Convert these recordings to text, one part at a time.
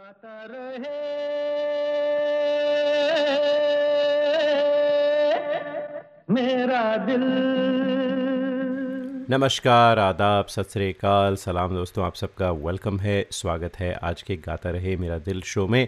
गाता रहे। मेरा दिल। नमस्कार, आदाब, सत श्रीकाल सलाम दोस्तों, आप सबका वेलकम है, स्वागत है। आज के गाता रहे मेरा दिल शो में।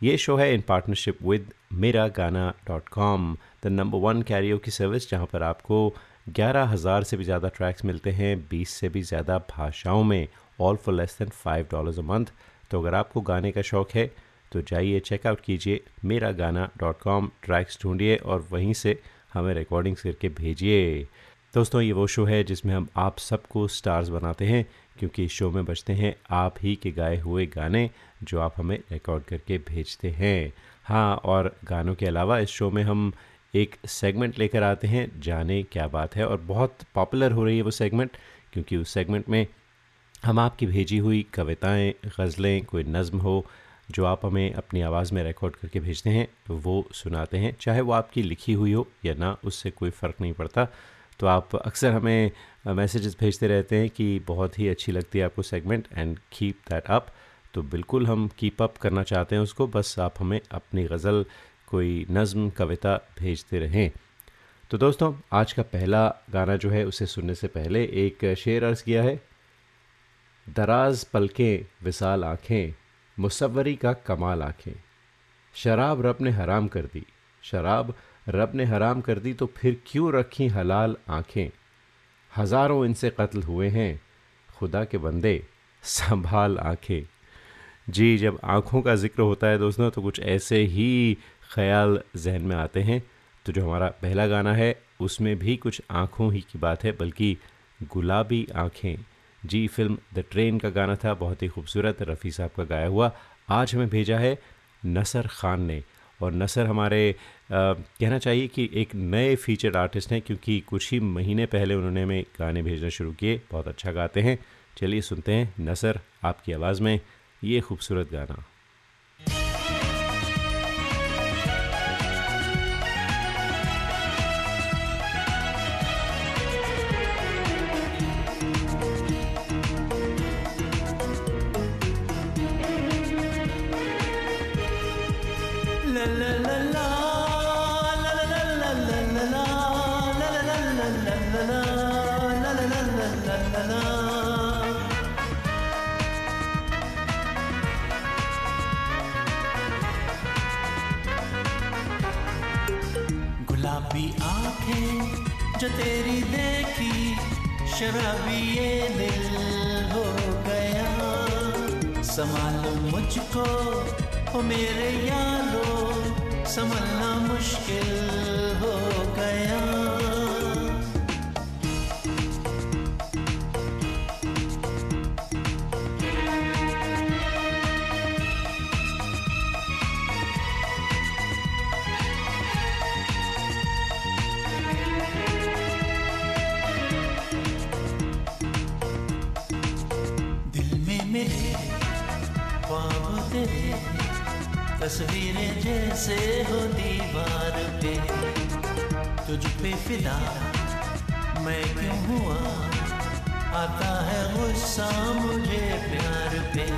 ये शो है इन partnership with Mera Gana dot com the number one karaoke की सर्विस जहाँ पर आपको ग्यारह हज़ार से भी ज़्यादा ट्रैक्स मिलते हैं, बीस से भी ज़्यादा भाषाओं में all for less than five dollars a month तो अगर आपको गाने का शौक़ है तो जाइए चेकआउट कीजिए मेरा गाना डॉट कॉम ट्रैक्स ढूंढिए और वहीं से हमें रिकॉर्डिंग्स करके भेजिए। दोस्तों, ये वो शो है जिसमें हम आप सबको स्टार्स बनाते हैं, क्योंकि इस शो में बजते हैं आप ही के गाए हुए गाने जो आप हमें रिकॉर्ड करके भेजते हैं। हाँ और गानों के अलावा इस शो में हम एक सेगमेंट लेकर आते हैं, जाने क्या बात है, और बहुत पॉपुलर हो रही है वो सेगमेंट क्योंकि उस सेगमेंट में हम आपकी भेजी हुई कविताएँ, गज़लें, कोई नज़म हो, जो आप हमें अपनी आवाज़ में रिकॉर्ड करके भेजते हैं, वो सुनाते हैं। चाहे वो आपकी लिखी हुई हो या ना, उससे कोई फ़र्क नहीं पड़ता। तो आप अक्सर हमें मैसेजेस भेजते रहते हैं कि बहुत ही अच्छी लगती है आपको segment and keep that up तो बिल्कुल हम कीप अप करना चाहते हैं उसको, बस आप हमें अपनी गज़ल, कोई नज़म, कविता भेजते रहें। तो दोस्तों, आज का पहला गाना जो है, उसे सुनने से पहले एक शेर अर्ज़ किया है। दराज पलकें, विशाल आँखें, मुसवरी का कमाल आँखें। शराब रब ने हराम कर दी। शराब रब ने हराम कर दी तो फिर क्यों रखी हलाल आँखें? हज़ारों इनसे कत्ल हुए हैं। खुदा के बंदे, संभाल आँखें। जी, जब आँखों का ज़िक्र होता है दोस्तों तो कुछ ऐसे ही ख्याल जहन में आते हैं। तो जो हमारा पहला गाना है, उसमें भी कुछ आँखों ही की बात है, बल्कि गुलाबी आँखें। जी फ़िल्म द ट्रेन का गाना था बहुत ही खूबसूरत रफ़ी साहब का गाया हुआ। आज हमें भेजा है नसर ख़ान ने। और नसर हमारे आ, कहना चाहिए कि एक नए फीचर आर्टिस्ट हैं क्योंकि कुछ ही महीने पहले उन्होंने हमें गाने भेजना शुरू किए। बहुत अच्छा गाते हैं। चलिए सुनते हैं नसर आपकी आवाज़ में ये खूबसूरत गाना। शराबी ये दिल हो गया। संभालो मुझको ओ मेरे यारो संभलना मुश्किल हो गया। तस्वीरें जैसे हो दीवार पे। तुझ पे फिदा। मैं क्यों हुआ? आता है गुस्सा मुझे प्यार पे।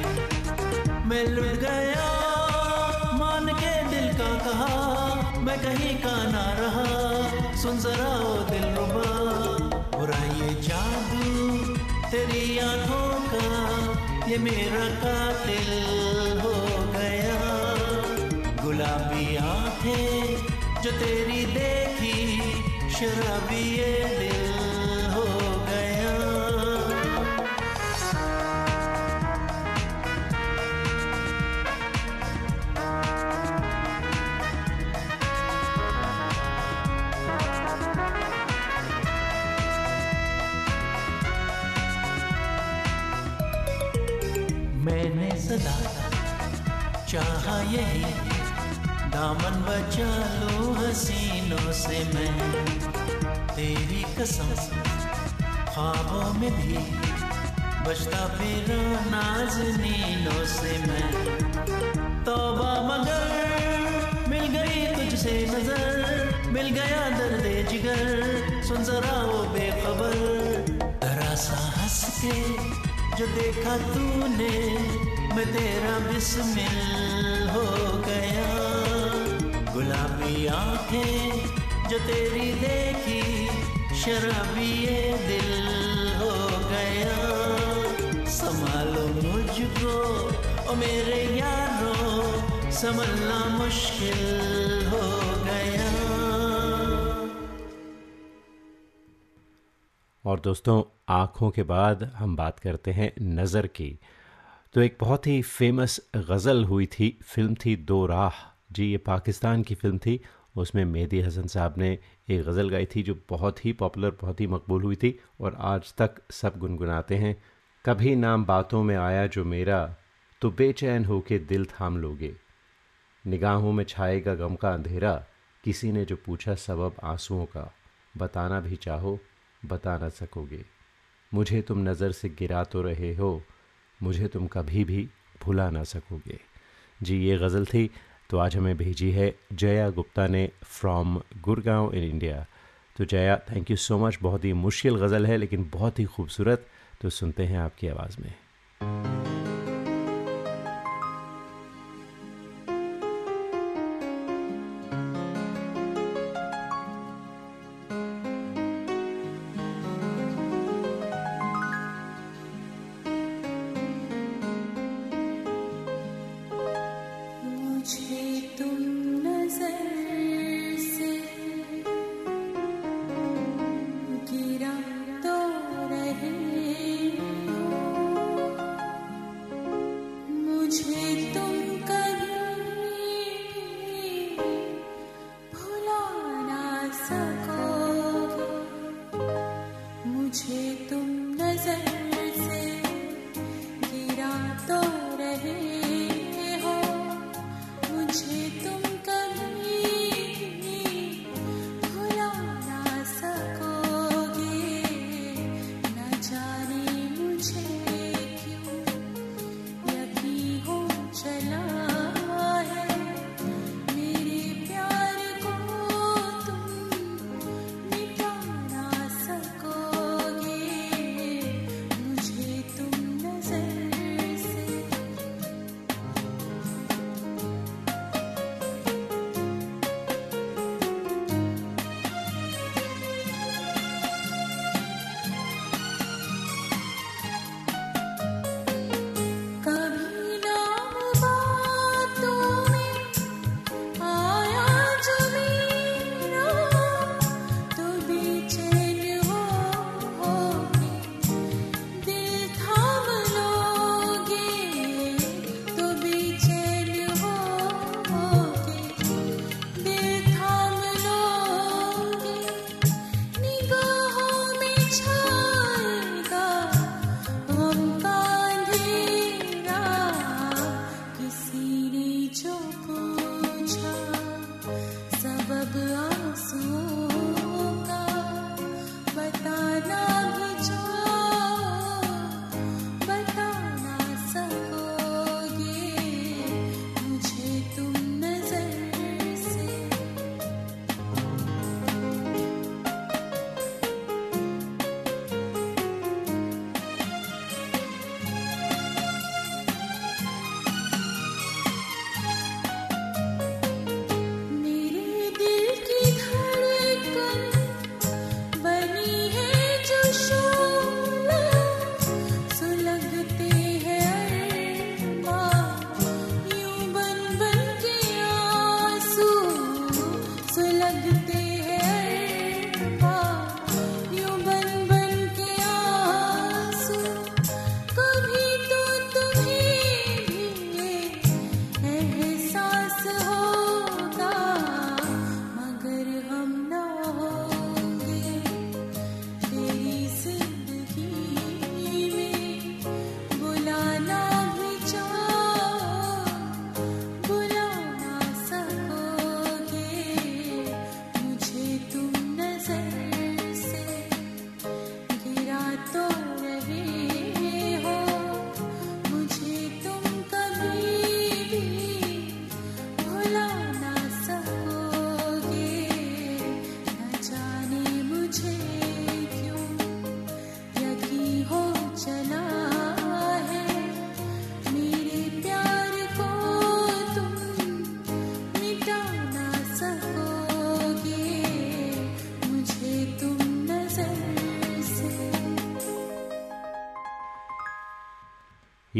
मैं लुट गया, मान के दिल का कहा। मैं कहीं का ना रहा। सुन जरा ओ दिल रुबा। बुरा ये जादू तेरी आँखों का। ये मेरा कातिल हो गया। गुलाबी आँखें जो तेरी देखी शराबी ये दिल। चाहा यही। दामन बचा लो हसीनों से मैं। तेरी कसम ख्वाबों में भी बचता फिर नाजनीनों से मैं। तोबा मगर मिल गई तुझसे नज़र। मिल गया दर्द जिगर। सुन जरा वो बेखबर। जरा सा हंस के जो देखा तूने मैं तेरा बिस्मिल हो गया। गुलाबी आँखें जो तेरी देखी, शराबी ये दिल हो गया। संभालो मुझको, ओ मेरे यारों, संभलना मुश्किल हो गया। और दोस्तों, आँखों के बाद हम बात करते हैं नज़र की। तो एक बहुत ही फ़ेमस गज़ल हुई थी फ़िल्म थी दो राह। जी, ये पाकिस्तान की फ़िल्म थी, उसमें मेहदी हसन साहब ने एक गज़ल गाई थी जो बहुत ही पॉपुलर बहुत ही मकबूल हुई थी और आज तक सब गुनगुनाते हैं। कभी नाम बातों में आया जो मेरा तो बेचैन हो के दिल थाम लोगे। निगाहों में छाएगा गम का अंधेरा, किसी ने जो पूछा सबब आंसुओं का। बताना भी चाहो, बता ना सकोगे। मुझे तुम नज़र से गिरा तो रहे हो मुझे तुम कभी भी भुला ना सकोगे। जी, ये गज़ल थी तो आज हमें भेजी है जया गुप्ता ने फ्रॉम गुड़गांव इन इंडिया तो Jaya thank you so much बहुत ही मुश्किल गज़ल है, लेकिन बहुत ही खूबसूरत। तो सुनते हैं आपकी आवाज़ में।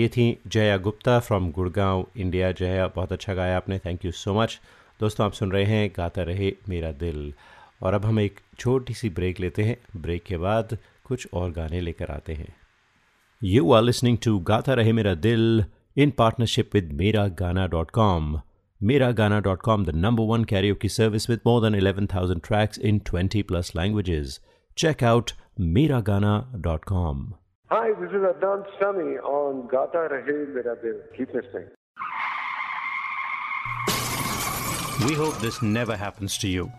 ये थी जया गुप्ता फ्रॉम गुड़गांव इंडिया जया बहुत अच्छा गाया आपने। थैंक यू सो मच दोस्तों आप सुन रहे हैं गाता रहे मेरा दिल। और अब हम एक छोटी सी ब्रेक लेते हैं। ब्रेक के बाद कुछ और गाने लेकर आते हैं। यू आर लिसनिंग टू गाता रहे मेरा दिल इन partnership with Mera Gana dot com Miragana.com, the number one karaoke service with more than 11,000 tracks in 20 plus Mera Gana dot Miragana.com. Hi, this is Adnan Sami on Gata Rahe Mera Dil. Keep listening. We hope this never happens to you.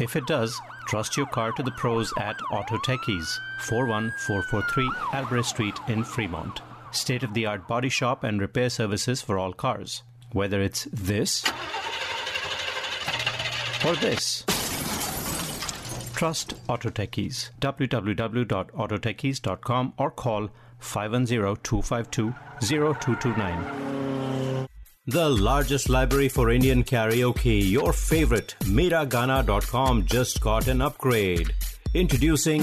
If it does, trust your car to the pros at Auto Techies, 41443 Albrecht Street in Fremont. State of the art body shop and repair services for all cars. Whether it's this or this. Trust Auto Techies. www.autotechies.com or call 510-252-0229. The largest library for Indian karaoke, your favorite, Miragana.com just got an upgrade. Introducing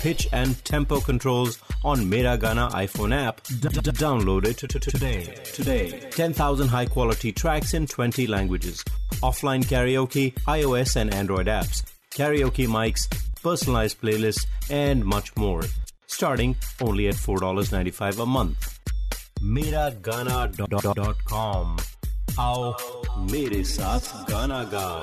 pitch and tempo controls on Miragana iPhone app. Download it today. Today. 10,000 high quality tracks in 20 languages. Offline karaoke, iOS and Android apps karaoke mics, personalized playlists, and much more, starting only at $4.95 a month. MeraGana.com. Aao Mere Saath Gana Gao.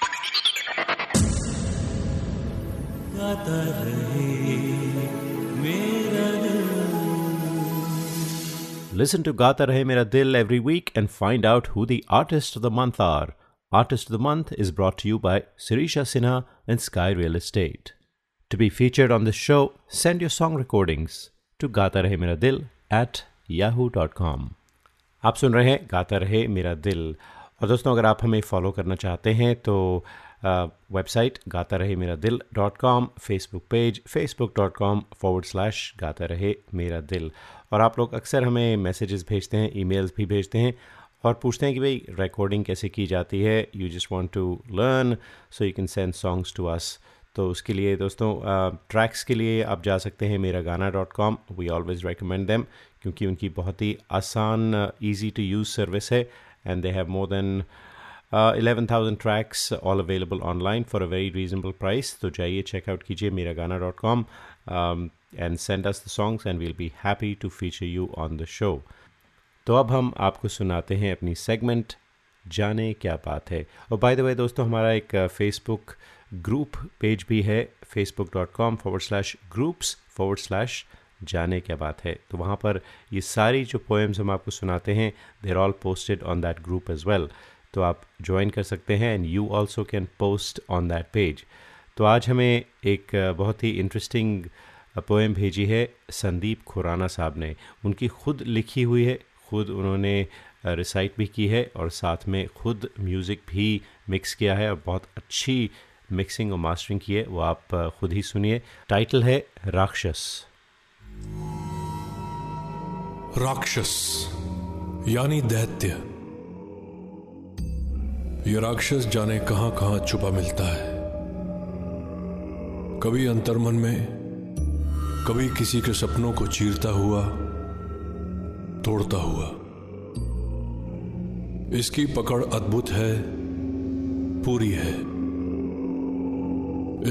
गाता रहे मेरा दिल Listen to Gata Rahe Mera Dil every week and find out who the artists of the month are. Artist of the Month is brought to you by Sirisha Sinha and Sky Real Estate. To be featured on this show, send your song recordings to Gata Rahe Mera Dil at yahoo.com. आप सुन रहे हैं गाता रहे मेरा दिल और दोस्तों अगर आप हमें फॉलो करना चाहते हैं तो website Gata Rahe Mera Dil dot com Facebook page Facebook dot com forward slash Gata Rahe Mera दिल। और आप लोग अक्सर हमें मैसेजेस भेजते हैं ईमेल्स भी भेजते हैं और पूछते हैं कि भाई रिकॉर्डिंग कैसे की जाती है? You just want to learn so you can send songs to us तो उसके लिए दोस्तों ट्रैक्स के लिए आप जा सकते हैं Mera Gana dot com we always recommend them क्योंकि उनकी बहुत ही आसान ईजी टू यूज़ सर्विस है and they have more than eleven thousand tracks all available online for a very reasonable price तो जाइए चेकआउट कीजिए Mera Gana dot com and send us the songs and we'll be happy to feature you on the show तो अब हम आपको सुनाते हैं अपनी सेगमेंट जाने क्या बात है। और बाय द वे दोस्तों, हमारा एक फेसबुक ग्रुप पेज भी है Facebook dot com forward slash groups forward slash जाने क्या बात है। तो वहाँ पर ये सारी जो पोएम्स हम आपको सुनाते हैं they're all posted on that group as well तो आप ज्वाइन कर सकते हैं and you also can post on that page तो आज हमें एक बहुत ही इंटरेस्टिंग पोएम भेजी है संदीप खुराना साहब ने। उनकी खुद लिखी हुई है, खुद उन्होंने रिसाइट भी की है और साथ में खुद म्यूज़िक भी मिक्स किया है और बहुत अच्छी मिक्सिंग और मास्टरिंग की है। वो आप खुद ही सुनिए। टाइटल है राक्षस। राक्षस, यानी दैत्य। ये राक्षस जाने कहाँ कहाँ छुपा मिलता है। कभी अंतर्मन में, कभी किसी के सपनों को चीरता हुआ, तोड़ता हुआ। इसकी पकड़ अद्भुत है, पूरी है।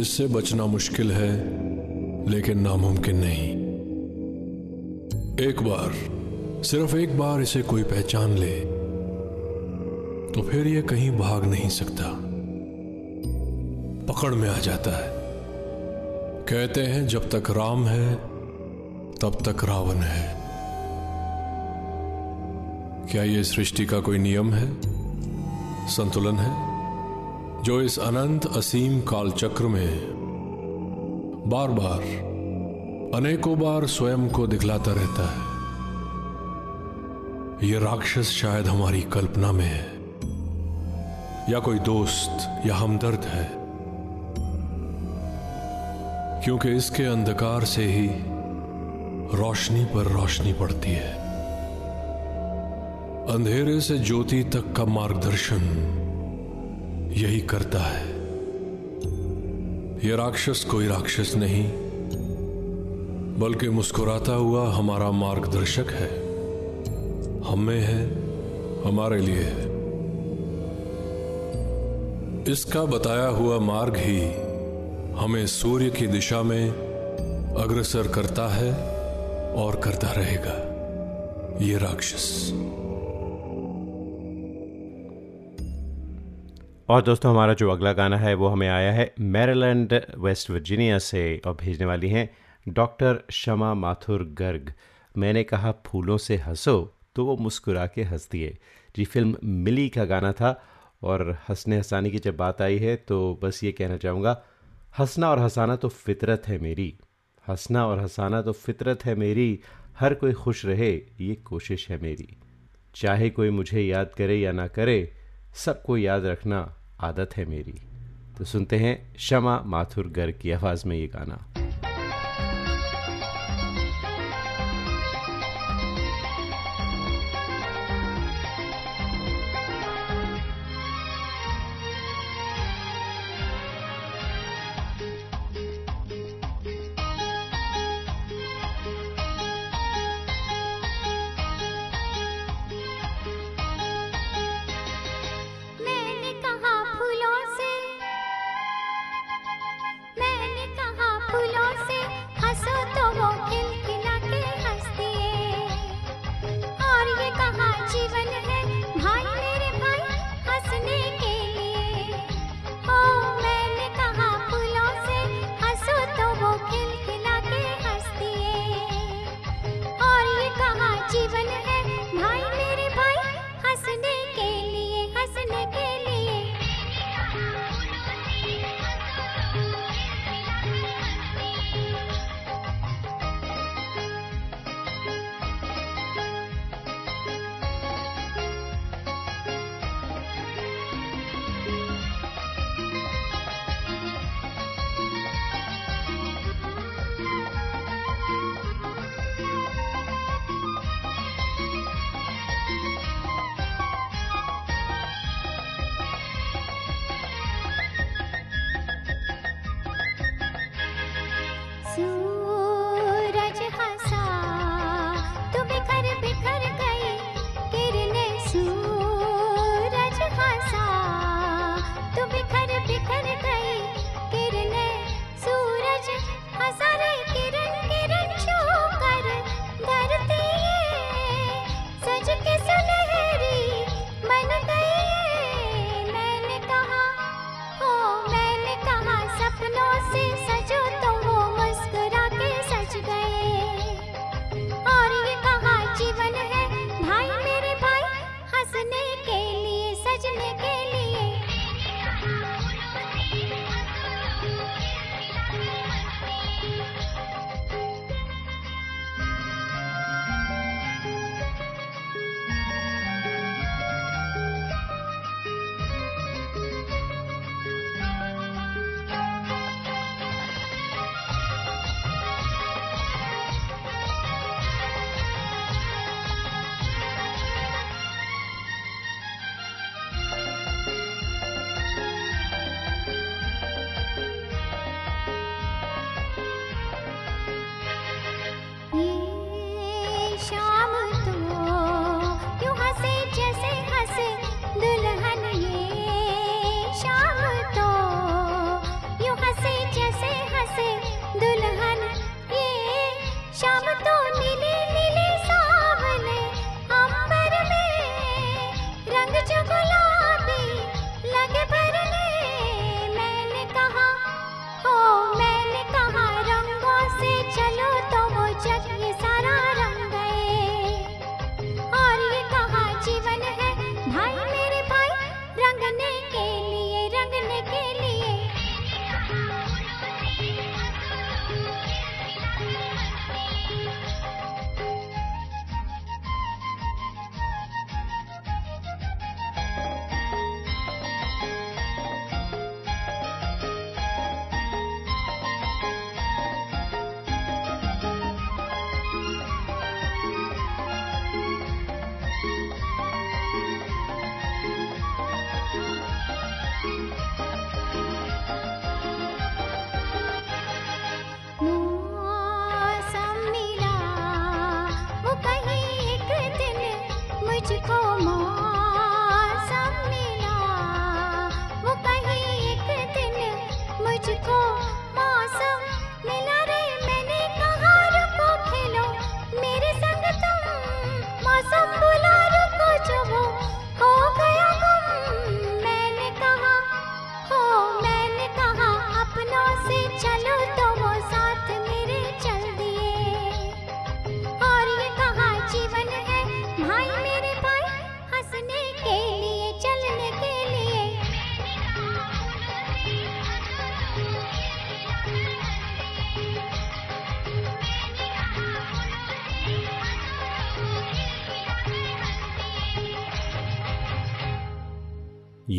इससे बचना मुश्किल है, लेकिन नामुमकिन नहीं। एक बार, सिर्फ़ एक बार इसे कोई पहचान ले। तो फिर यह कहीं भाग नहीं सकता। पकड़ में आ जाता है। कहते हैं, जब तक राम है, तब तक रावण है। क्या यह सृष्टि का कोई नियम है? संतुलन है? जो इस अनंत असीम काल चक्र में बार बार अनेकों बार स्वयं को दिखलाता रहता है। यह राक्षस शायद हमारी कल्पना में है। या कोई दोस्त या हमदर्द है। क्योंकि इसके अंधकार से ही रोशनी पर रोशनी पड़ती है। अंधेरे से ज्योति तक का मार्गदर्शन यही करता है। यह राक्षस कोई राक्षस नहीं, बल्कि मुस्कुराता हुआ हमारा मार्गदर्शक है। हम है, हमारे लिए है। इसका बताया हुआ मार्ग ही हमें सूर्य की दिशा में अग्रसर करता है और करता रहेगा। ये राक्षस। और दोस्तों, हमारा जो अगला गाना है, वो हमें आया है मैरीलैंड, वेस्ट वर्जीनिया से, और भेजने वाली हैं डॉक्टर शमा माथुर गर्ग। मैंने कहा, फूलों से हंसो तो वो मुस्कुरा के हंस दिए। जी, फ़िल्म मिली का गाना था और हंसने हंसाने की जब बात आई है तो बस ये कहना चाहूँगा, हंसना और हंसाना तो फितरत है मेरी। हंसना और हंसाना तो फितरत है मेरी। हर कोई खुश रहे, ये कोशिश है मेरी। चाहे कोई मुझे याद करे या ना करे, सबको याद रखना आदत है मेरी। तो सुनते हैं शमा माथुर गर्ग की आवाज़ में ये गाना।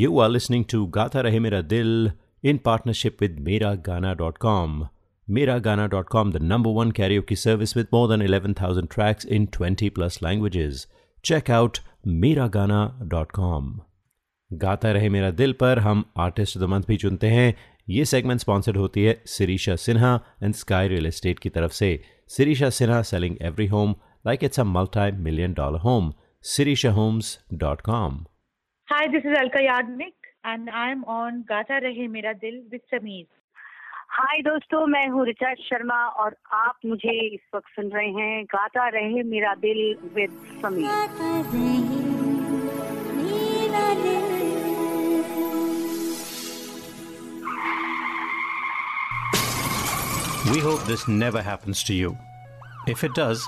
यू आर लिसनिंग टू गाता रहे मेरा दिल इन पार्टनरशिप विद मेरा गाना डॉट कॉम मेरा Gaana dot com the number one Cairo की service with more than eleven thousand tracks in twenty plus languages check out मेरा गाना डॉट कॉम गाता रहे मेरा दिल पर हम आर्टिस्ट द मंथ भी चुनते हैं। ये सेगमेंट स्पॉन्सर्ड होती है Sirisha Sinha and Sky Real Estate की तरफ़ से। Sirisha Sinha selling every home like it's a multi million dollar home Sirisha homes dot com Hi, this is Alka Yagnik and I'm on Gata Rahe Mera Dil with Sameer. Hi दोस्तों मैं हूँ रिचा शर्मा और आप मुझे इस वक्त सुन रहे हैं Gata Rahe Mera Dil with Sameer We hope this never happens to you. If it does,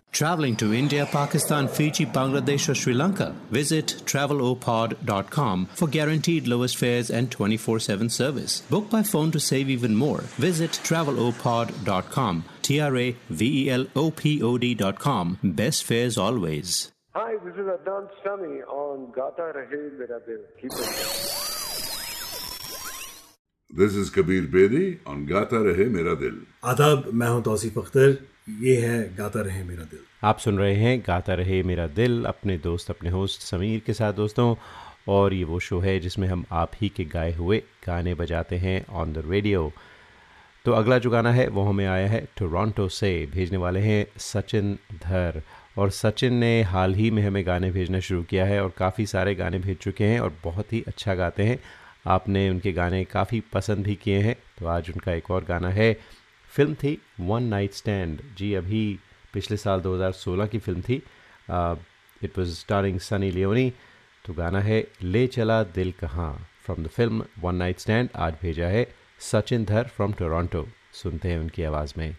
Traveling to India, Pakistan, Fiji, Bangladesh, or Sri Lanka? Visit travelopod.com for guaranteed lowest fares and 24 7 service. Book by phone to save even more. Visit travelopod.com. T R A V E L O P O D.com. Best fares always. Hi, this is Adnan Sami on Gata Rahe Mera Dil. Keep it going. This is Kabir Bedi on Gata Rahe Mera Dil. आदाब मैं हूं तौसीफ अख्तर ये है, गाता रहे मेरा दिल। आप सुन रहे हैं, गाता रहे मेरा दिल, अपने दोस्त, अपने होस्ट समीर के साथ दोस्तों। और ये वो शो है जिसमें हम आप ही के गाए हुए गाने बजाते हैं ऑन द रेडियो तो अगला जो गाना है, वो हमें आया है टोरंटो से, भेजने वाले हैं सचिन धर। और सचिन ने हाल ही में हमें गाने भेजना शुरू किया है और काफ़ी सारे गाने भेज चुके हैं और बहुत ही अच्छा गाते हैं। आपने उनके गाने काफ़ी पसंद भी किए हैं। तो आज उनका एक और गाना है फ़िल्म थी वन नाइट स्टैंड जी, अभी पिछले साल 2016 की फ़िल्म थी। It was starring Sunny Leone तो गाना है ले चला दिल कहाँ। From the film One Night Stand आज भेजा है सचिन धर फ्रॉम टोरंटो सुनते हैं उनकी आवाज़ में।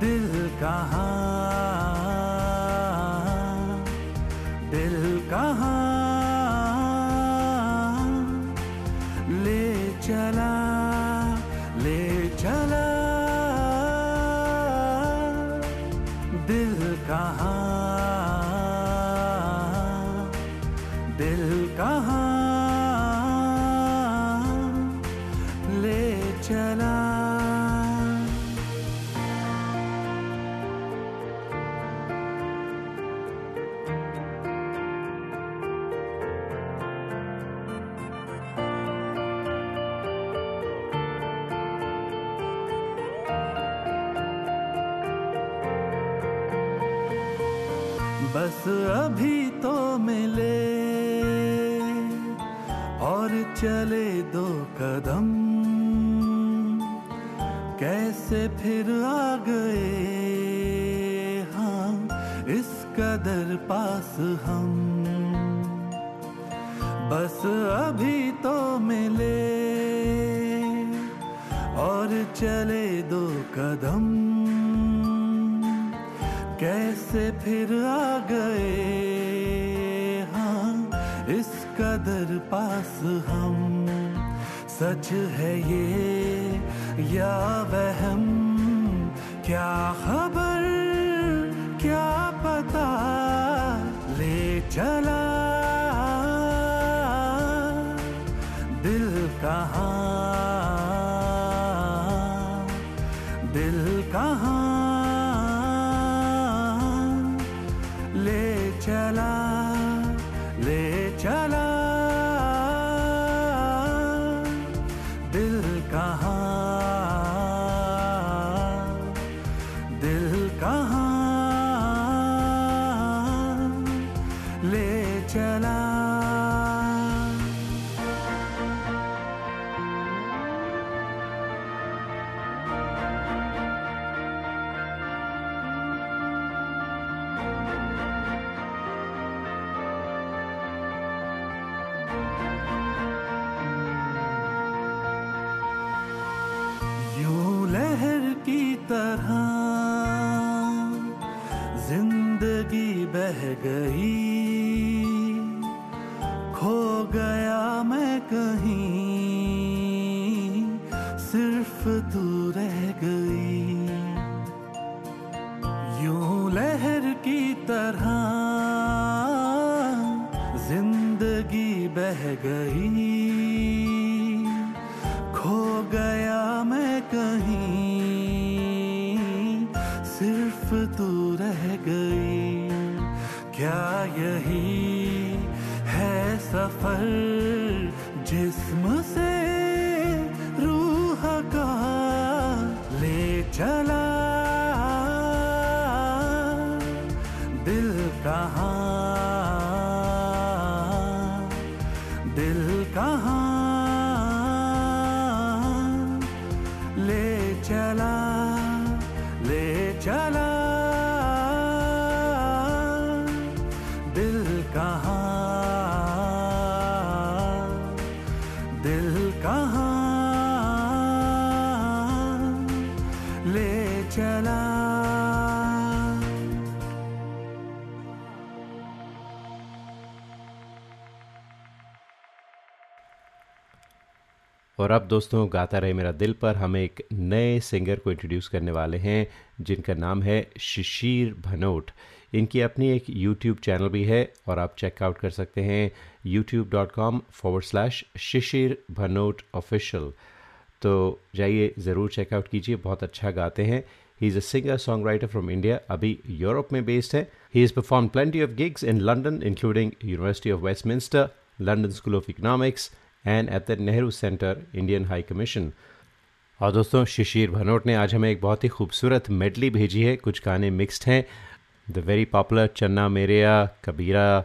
दिल कहाँ कहाँ और अब दोस्तों, गाता रहे मेरा दिल पर हम एक नए सिंगर को इंट्रोड्यूस करने वाले हैं, जिनका नाम है शिशिर भनोट। इनकी अपनी एक यूट्यूब चैनल भी है और आप चेकआउट कर सकते हैं YouTube dot com forward slash Shishir Bhanot official तो जाइए ज़रूर चेकआउट कीजिए, बहुत अच्छा गाते हैं। He is a singer songwriter from India अभी यूरोप में बेस्ड है। He is perform plenty of gigs in London including University of Westminster London School of Economics and at the Nehru centre Indian high commission और दोस्तों, शिशिर भनोट ने आज हमें एक बहुत ही खूबसूरत मेडली भेजी है। कुछ गाने मिक्स्ड हैं। The very popular Channa Mereya, कबीरा,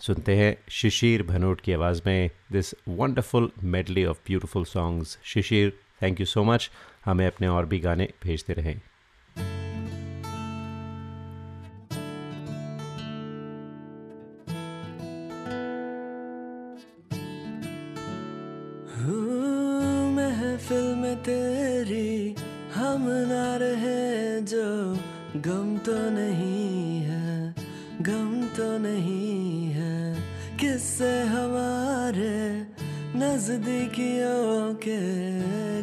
सुनते हैं शिशिर भनोट की आवाज़ में this wonderful medley of beautiful songs Shishir thank you so much हमें अपने और भी गाने भेजते रहें। तो नहीं है, गम तो नहीं है। किससे हमारे नजदीकियों के,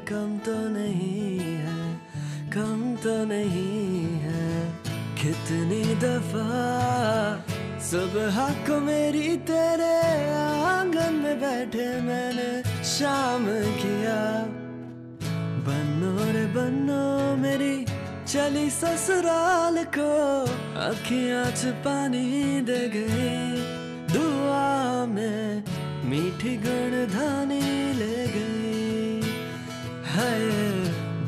कम तो नहीं है, कम तो नहीं है। कितनी दफ़ा सुबह को मेरी तेरे आँगन में बैठे मैंने शाम किया। बनो रे बनो मेरी चली ससुराल को अखियाँ च पानी दे गई। दुआ में मीठी गण धानी ले गई। है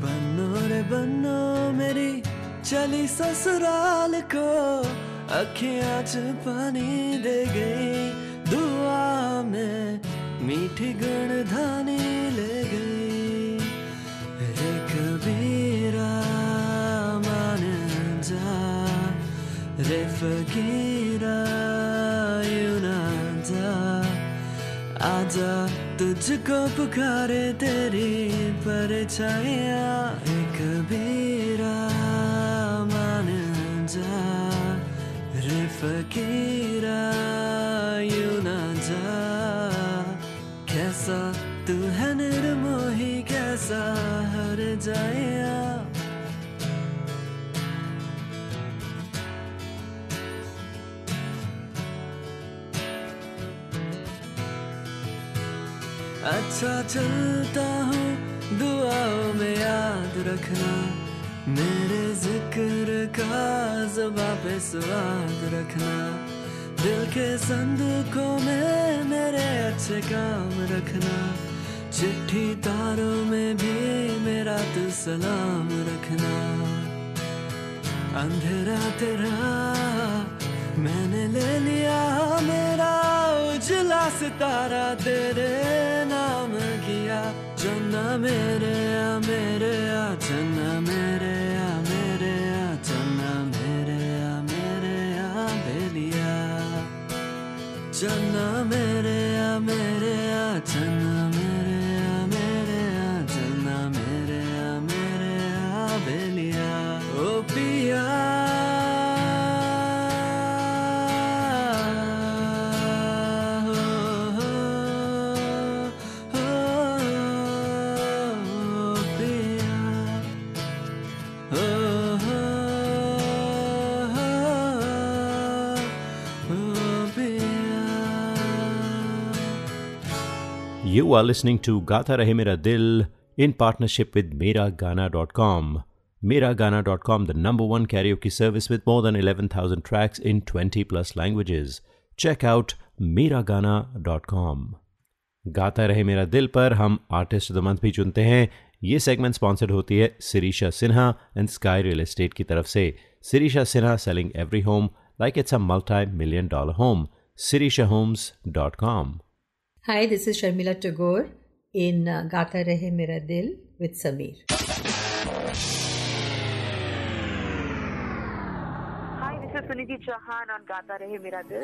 बनो रे बनो मेरी, चली ससुराल को अखियाँ च पानी दे गई। दुआ में मीठी गण धानी ले गई। ना जा आजा तुझको पुकारे तेरी परछाइया रे कबीरा मान जा रे फकीरा ना जा कैसा तू है निर्मोही कैसा हर जाया अच्छा चलता हूँ, दुआओं में याद रखना। मेरे ज़िक्र का जुबा पे स्वाद रखना। दिल के संदूकों में मेरे अच्छे काम रखना। चिट्ठी तारों में भी मेरा तू सलाम रखना। अंधेरा तेरा मैंने ले लिया मेरा। उजला सितारा तेरे नाम किया। चन्ना मेरे आ मेरे आ चन्ना मेरे आ मेरे आ चन्ना मेरे आ मेरे आ बेलिया। चन्ना मेरे आ मेरे Are listening to Gata Rahe Mera Dil in partnership with Miragana.com. Miragana.com, the number one karaoke service with more than 11,000 tracks in 20 plus languages. Check out Miragana.com. गाता रहे मेरा दिल पर हम ऑफ़ द मंथ भी चुनते हैं ये सेगमेंट स्पॉन्सर्ड होती है Sirisha Sinha and Sky Real Estate की तरफ़ से Sirisha Sinha selling every home like it's a multi million dollar home sirishahomes.com Hi, this is Sharmila Tagore in uh, Gata Rahe Mera Dil with Sameer. Hi, this is Suniti Chauhan on Gata Rahe Mera Dil.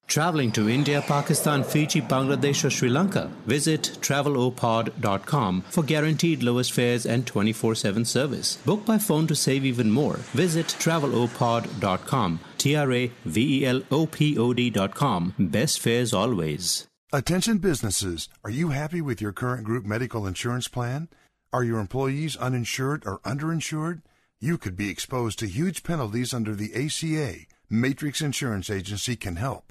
Traveling to India, Pakistan, Fiji, Bangladesh, or Sri Lanka? Visit travelopod.com for guaranteed lowest fares and 24 7 service. Book by phone to save even more. Visit travelopod.com. T R A V E L O P O D.com. Best fares always. Attention businesses. Are you happy with your current group medical insurance plan? Are your employees uninsured or underinsured? You could be exposed to huge penalties under the ACA. Matrix Insurance Agency can help.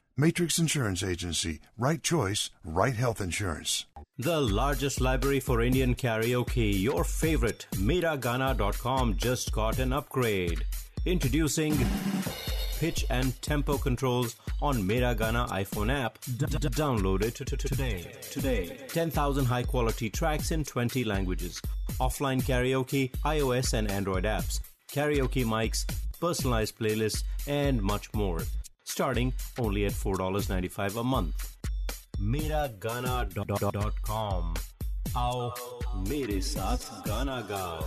Matrix Insurance Agency. Right choice, right health insurance. The largest library for Indian karaoke, your favorite, Miragana.com just got an upgrade. Introducing pitch and tempo controls on Miragana iPhone app. Download it today. Today. 10,000 high quality tracks in 20 languages. Offline karaoke, iOS and Android apps. Karaoke mics, personalized playlists, and much more. Starting only at $4.95 a month. Miragana.com. आओ मेरे साथ गाना गाओ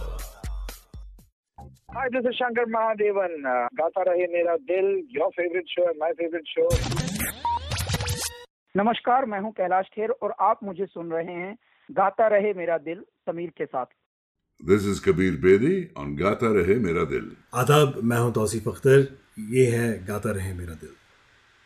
Hi, this is Shankar Mahadevan. Uh, Gata Rahe Mera Dil your favourite show my favorite show. नमस्कार मैं हूँ कैलाश खेर और आप मुझे सुन रहे हैं गाता रहे मेरा दिल समीर के साथ This is Kabir Bedi on Gata Rahe Mera Dil. आदाब मैं हूँ तौसीफ अख्तर। ये है गाता रहे मेरा दिल।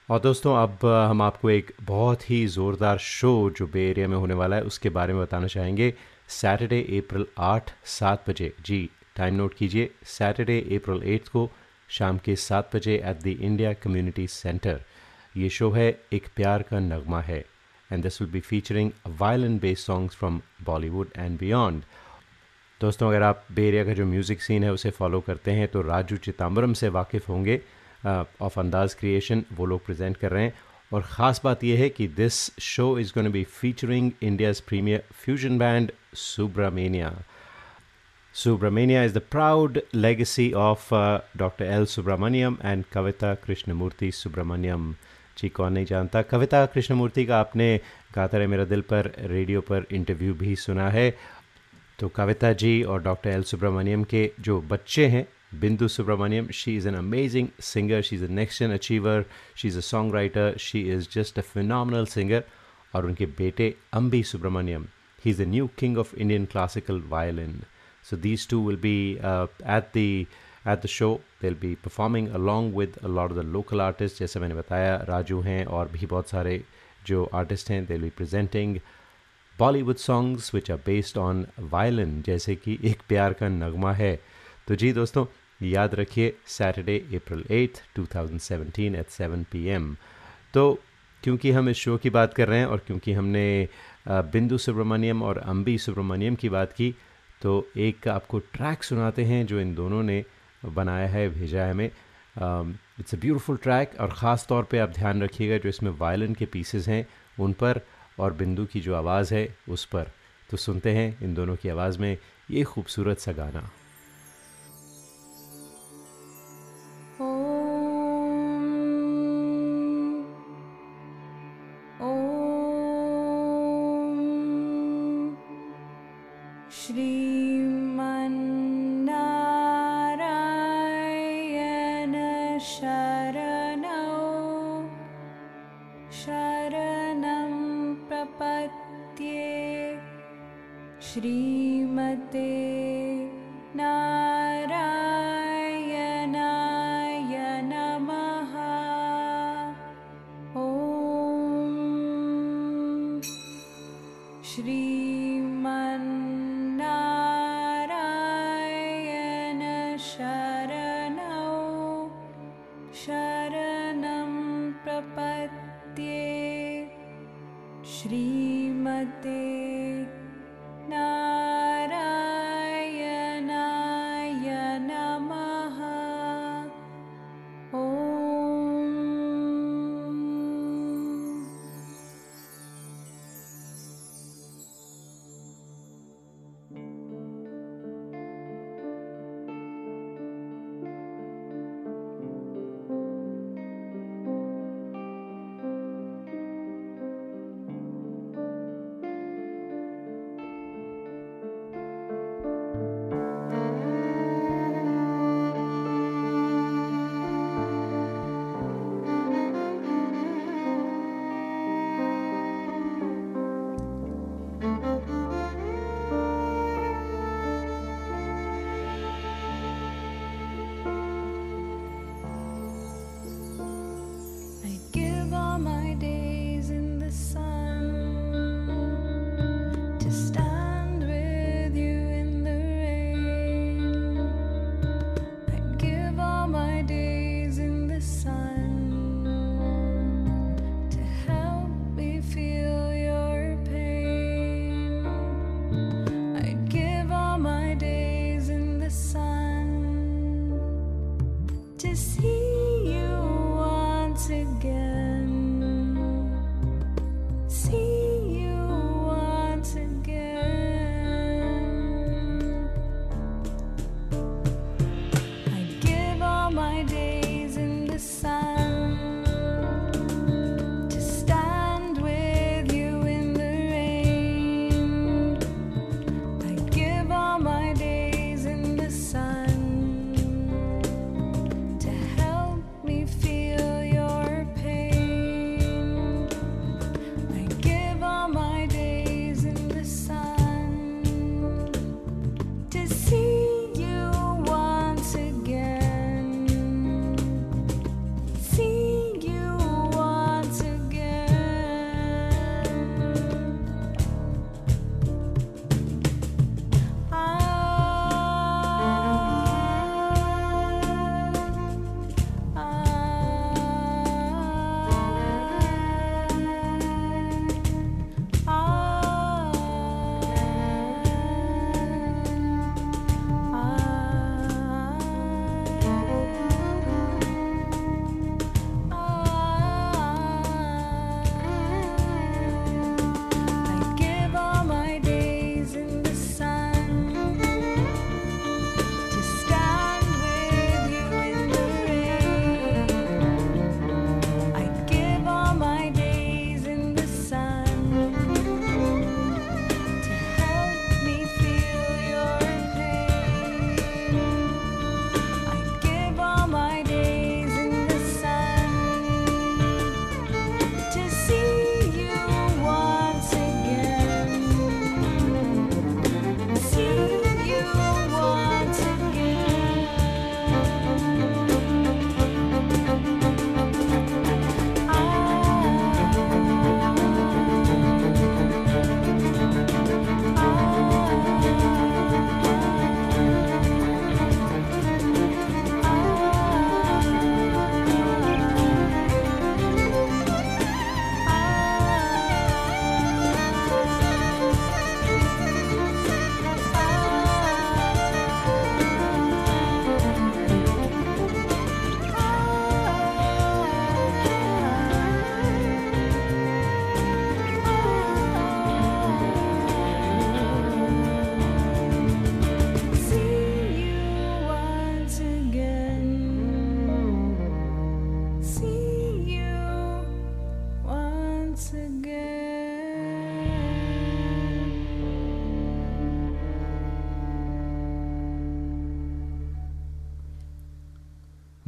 और दोस्तों अब हम आपको एक बहुत ही ज़ोरदार शो जो बे एरिया में होने वाला है उसके बारे में बताना चाहेंगे। सैटरडे अप्रैल आठ सात बजे। जी टाइम नोट कीजिए। सैटरडे अप्रैल एट्थ को शाम के सात बजे at the India community centre ये शो है एक प्यार का नगमा है। And this will be featuring violin based songs from Bollywood and beyond दोस्तों अगर आप बे एरिया का जो म्यूज़िक सीन है उसे फॉलो करते हैं तो राजू चिदम्बरम से वाकिफ़ होंगे ऑफ़ अंदाज क्रिएशन वो लोग प्रेजेंट कर रहे हैं और ख़ास बात यह है कि this show is gonna be featuring India's premier fusion band Subramania Subramania is the proud legacy of uh, Dr. L. Subramaniam and Kavita Krishnamurti Subramaniam. Ji कौन नहीं जानता कविता कृष्णमूर्ति का आपने गाता रहे मेरा दिल पर रेडियो पर इंटरव्यू भी सुना है तो कविता जी और डॉक्टर एल सुब्रमण्यम के जो बच्चे हैं, Bindu Subramaniam she is an amazing singer she is a next gen achiever she is a songwriter she is just a final singer और उनके बेटे Ambi Subramaniam he is the new king of Indian classical violin so these two will be at at at the show. They'll be performing along with a lot of the जैसे मैंने बताया, राजू हैं और भी बहुत सारे जो आर्टिस्ट हैं, they'll be presenting Bollywood songs which are based on violin जैसे कि एक प्यार का नगमा है। तो जी दोस्तों, याद रखिए Saturday April eighth 2017 at 7 PM तो क्योंकि हम इस शो की बात कर रहे हैं और क्योंकि हमने बिंदु सुब्रमण्यम और अम्बी सुब्रमण्यम की बात की तो एक आपको ट्रैक सुनाते हैं जो इन दोनों ने बनाया है, भेजा है हमें। इट्स अ ब्यूटीफुल ट्रैक और ख़ास तौर पे आप ध्यान रखिएगा जो इसमें वायलिन के पीसेस हैं, उन पर और बिंदु की जो आवाज़ है उस पर। तो सुनते हैं इन दोनों की आवाज़ में ये खूबसूरत सा गाना।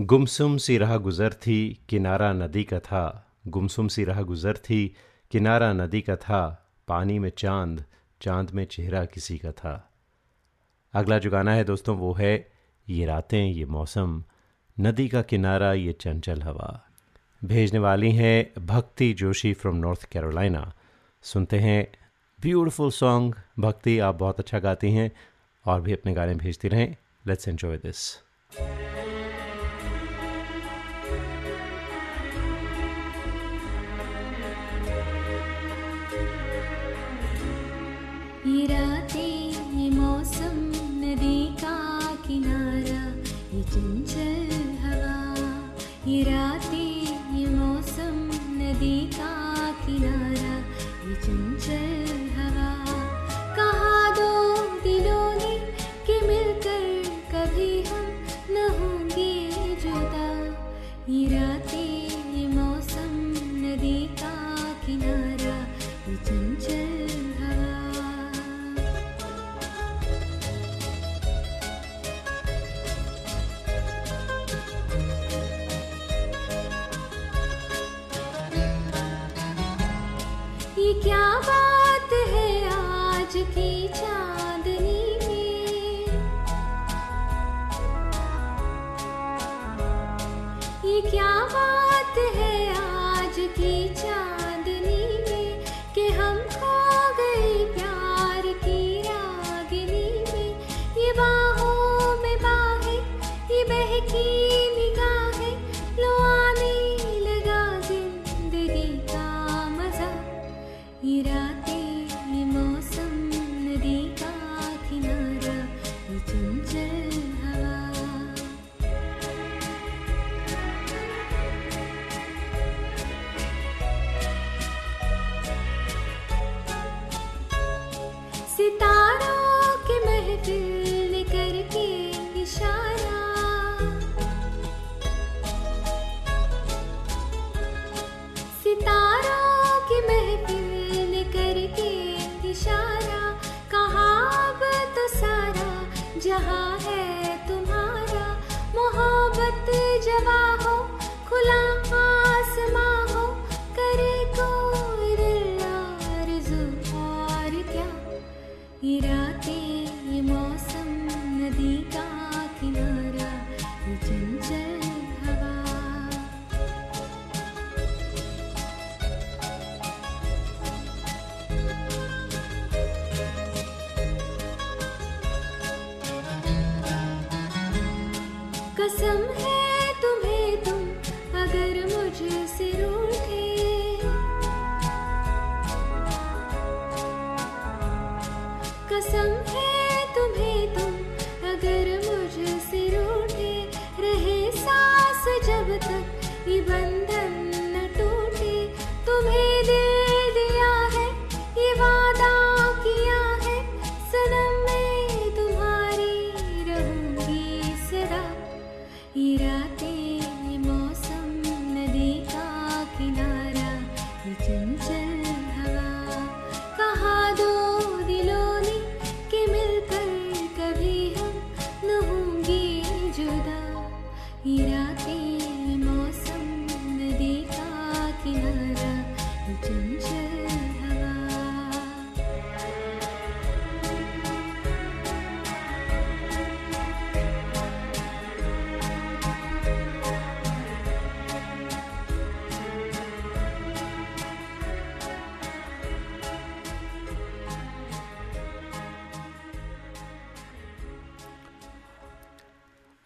गुमसुम सी राह गुज़र थी, किनारा नदी का था। गुमसुम सी राह गुज़र थी, किनारा नदी का था। पानी में चाँद चाँद में चेहरा किसी का था। अगला जो गाना है दोस्तों, वो है, ये रातें, ये मौसम। नदी का किनारा, ये चंचल हवा। भेजने वाली हैं भक्ति जोशी फ्रॉम नॉर्थ कैरोलिना सुनते हैं ब्यूटीफुल सॉन्ग भक्ति, आप बहुत अच्छा गाती हैं और भी अपने गाने भेजती रहें। लेट्स एंजॉय दिस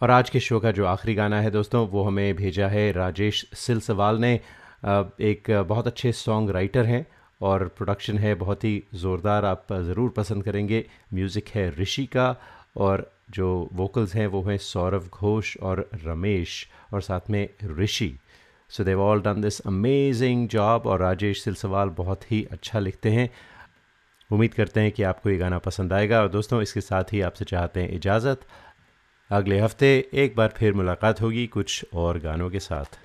और आज के शो का जो आखिरी गाना है दोस्तों, वो हमें भेजा है राजेश सिलसवाल ने। एक बहुत अच्छे सॉन्ग राइटर हैं और प्रोडक्शन है, बहुत ही ज़ोरदार, आप ज़रूर पसंद करेंगे। म्यूज़िक है ऋषि का और जो वोकल्स हैं, वो हैं सौरभ घोष और रमेश और साथ में Rishi. So they've all done this amazing job और राजेश सिलसवाल बहुत ही अच्छा लिखते हैं। उम्मीद करते हैं कि आपको ये गाना पसंद आएगा और दोस्तों, इसके साथ ही आपसे चाहते हैं इजाज़त। अगले हफ़्ते एक बार फिर मुलाकात होगी कुछ और गानों के साथ।